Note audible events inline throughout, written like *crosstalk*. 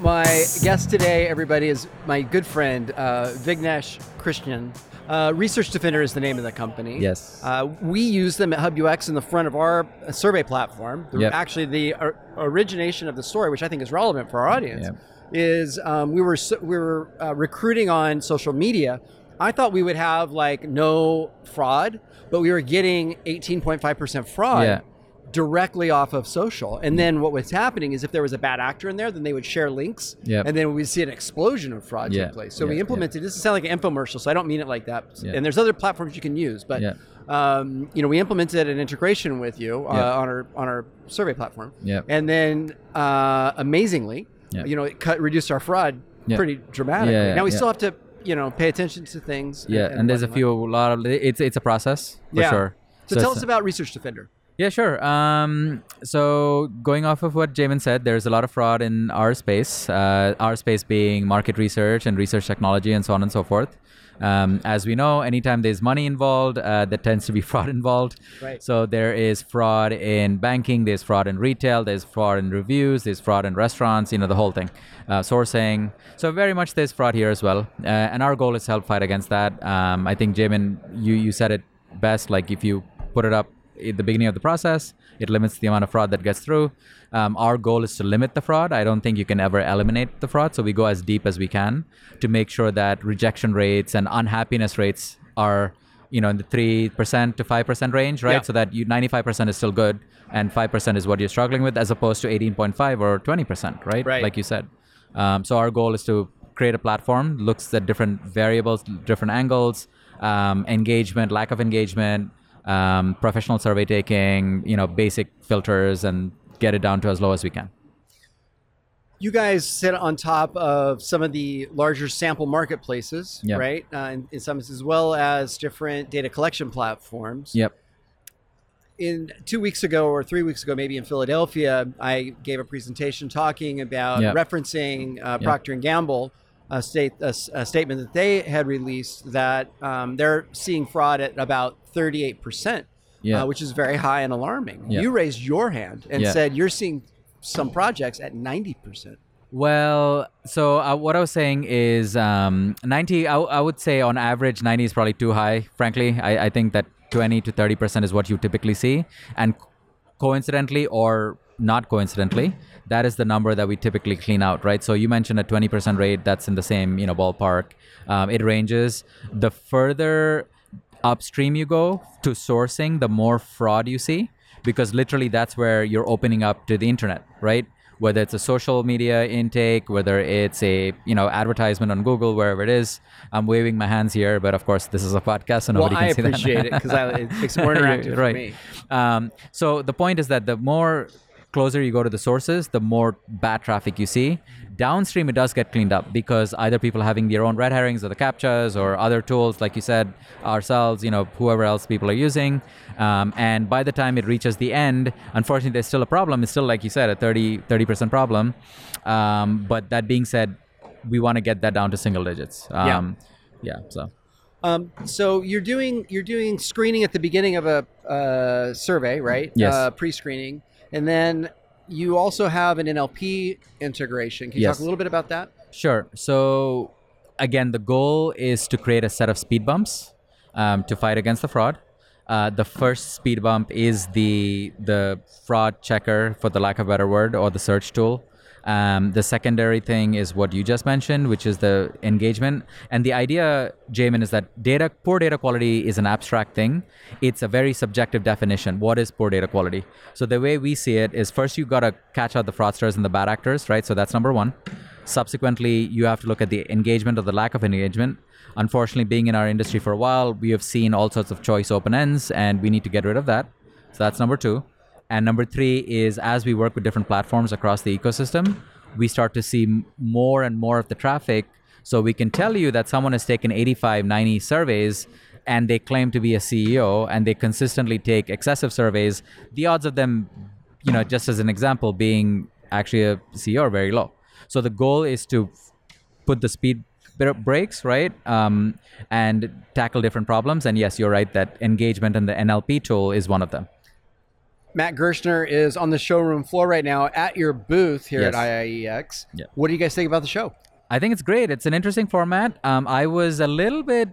My guest today, everybody, is my good friend uh, Vignesh Krishnan. Uh, Research Defender is the name of the company. Yes. Uh, we use them at HubUX in the front of our uh, survey platform. The- Yep. Actually, the or- origination of the story, which I think is relevant for our audience, Yep. is um, we were we were uh, recruiting on social media. I thought we would have like no fraud, but we were getting 18.5% fraud Yeah. Directly off of social. And then what was happening is if there was a bad actor in there, then they would share links, Yep. and then we'd see an explosion of fraud take place. So Yeah. we implemented. This is sound like an infomercial, so I don't mean it like that. And there's other platforms you can use, but um, you know, we implemented an integration with you uh, on our on our survey platform. And then uh, amazingly, you know, it cut reduced our fraud pretty dramatically. Yeah, yeah, now we still have to you know pay attention to things. Yeah, and, there's a few a lot of it's it's a process for sure. So, tell us about Research Defender. Yeah, sure. Um, so going off of what Jamin said, there's a lot of fraud in our space. Uh, our space being market research and research technology and so on and so forth. Um, as we know, anytime there's money involved, uh, there tends to be *laughs* fraud involved. Right. So there is fraud in banking, there's fraud in retail, there's fraud in reviews, there's fraud in restaurants, you know, the whole thing. Uh, sourcing. So very much there's fraud here as well. Uh, and our goal is to help fight against that. Um, I think, Jamin, you, you said it best. Like if you put it up at the beginning of the process, it limits the amount of fraud that gets through. Um, our goal is to limit the fraud. I don't think you can ever eliminate the fraud. So we go as deep as we can to make sure that rejection rates and unhappiness rates are, you know, in the three percent to five percent range, right? Yeah. So that you ninety-five percent is still good, and five percent is what you're struggling with, as opposed to eighteen point five or twenty percent, right? Right. Like you said. Um, so our goal is to create a platform looks at different variables, different angles, um, engagement, lack of engagement, um, professional survey taking, you know, basic filters, and get it down to as low as we can. You guys sit on top of some of the larger sample marketplaces, Yeah. right? Uh, in, in some as well as different data collection platforms. Yep. in two weeks ago or three weeks ago, maybe in Philadelphia, I gave a presentation talking about Yeah. referencing uh. Procter and Gamble, a state a, a statement that they had released that um, they're seeing fraud at about thirty eight percent, Yeah. which is very high and alarming. Yeah. You raised your hand and Yeah. said you're seeing some projects at ninety percent. Well, so uh, what I was saying is um, 90, I, I would say on average, 90 is probably too high, frankly. I, I think that 20 to 30% is what you typically see. And coincidentally or not coincidentally, that is the number that we typically clean out, right? So you mentioned a 20% rate, that's in the same, you know, ballpark. Um, it ranges. The further upstream you go to sourcing, the more fraud you see, because literally that's where you're opening up to the internet, right? Whether it's a social media intake, whether it's a you know advertisement on Google, wherever it is. I'm waving my hands here, but of course this is a podcast, so Well, nobody can I see that. appreciate it because it makes it more *laughs* interactive right. for me. Um, so the point is that the more closer you go to the sources, the more bad traffic you see. Downstream, it does get cleaned up because either people having their own red herrings or the captchas or other tools, like you said, ourselves, you know, whoever else people are using. Um, and by the time it reaches the end, unfortunately, there's still a problem. It's still, like you said, a 30, 30% problem. Um, but that being said, we want to get that down to single digits. Yeah. Um, yeah. So. Um, so you're doing you're doing screening at the beginning of a uh, survey, right? Yes. Uh, pre-screening, and then you also have an NLP integration. Can you Yes. talk a little bit about that? Sure. So again, the goal is to create a set of speed bumps um, to fight against the fraud. Uh, the first speed bump is the the fraud checker, for the lack of a better word, or the search tool. Um, the secondary thing is what you just mentioned, which is the engagement. And the idea, Jamin, is that data poor data quality is an abstract thing. It's a very subjective definition. What is poor data quality? So the way we see it is first you've gotta catch out the fraudsters and the bad actors, right? So that's number one. Subsequently, you have to look at the engagement or the lack of engagement. Unfortunately, being in our industry for a while, we have seen all sorts of choice open ends, and we need to get rid of that. So that's number two. And number three is as we work with different platforms across the ecosystem, we start to see more and more of the traffic. So we can tell you that someone has taken 85, 90 surveys and they claim to be a CEO and they consistently take excessive surveys. The odds of them, you know, just as an example, being actually a CEO are very low. So the goal is to put the speed breaks, right um, and tackle different problems. And yes, you're right that engagement and the NLP tool is one of them. Matt Gershner is on the showroom floor right now at your booth here Yes. at IIEX. What do you guys think about the show? I think it's great. It's an interesting format. Um, I was a little bit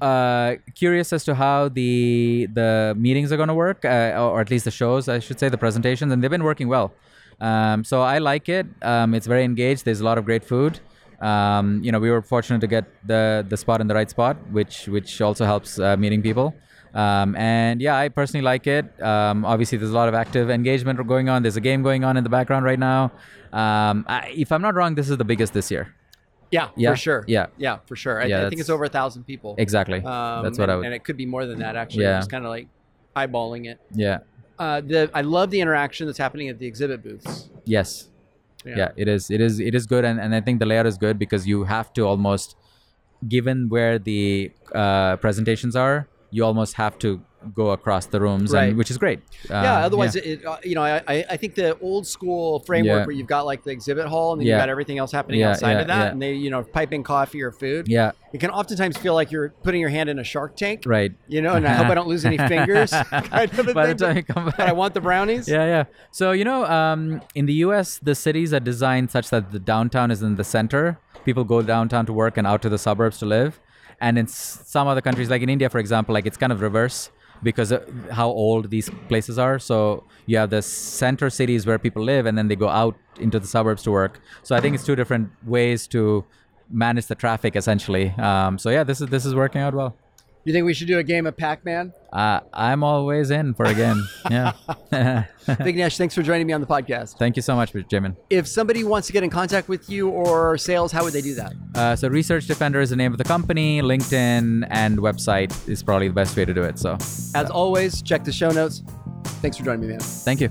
uh, curious as to how the the meetings are going to work, uh, or at least the shows, I should say, the presentations, and they've been working well. Um, so I like it. Um, it's very engaged. There's a lot of great food. Um, you know, we were fortunate to get the the spot in the right spot, which which also helps uh, meeting people. Um, and yeah, I personally like it. Um, obviously, there's a lot of active engagement going on. There's a game going on in the background right now. Um, I, if I'm not wrong, this is the biggest this year. Yeah, Yeah. for sure. Yeah. yeah, for sure. I, Yeah, I think it's over a thousand people. Exactly. Um, That's what I and- would. And it could be more than that actually. Yeah. Just kind of like eyeballing it. yeah. Uh, the I love the interaction that's happening at the exhibit booths. Yes. Yeah. It is. It is. It is good, and, and I think the layout is good because you have to almost, given where the uh, presentations are, you almost have to go across the rooms, Right. and, which is great. yeah. Um, Otherwise, It, it, uh, you know, I, I think the old school framework Yeah. where you've got like the exhibit hall and then Yeah. you've got everything else happening Yeah, outside yeah, of that, yeah. and they you know pipe in coffee or food. yeah. It can oftentimes feel like you're putting your hand in a shark tank. Right. You know, and I hope I don't lose any *laughs* fingers. *laughs* kind of By thing, the time you come back. but I want the brownies. Yeah, yeah. So you know, um, in the U.S., the cities are designed such that the downtown is in the center. People go downtown to work and out to the suburbs to live. And in some other countries, like in India, for example, like it's kind of reverse because of how old these places are. So you have the center cities where people live, and then they go out into the suburbs to work. So I think it's two different ways to manage the traffic, essentially. Um, so yeah, this is this is working out well. You think we should do a game of Pac-Man? Uh, I'm always in for a game. Yeah. *laughs* Vignesh, thanks for joining me on the podcast. Thank you so much, Jamin. If somebody wants to get in contact with you or sales, how would they do that? Uh, so Research Defender is the name of the company. LinkedIn and website is probably the best way to do it. So As always, check the show notes. Thanks for joining me, man. thank you.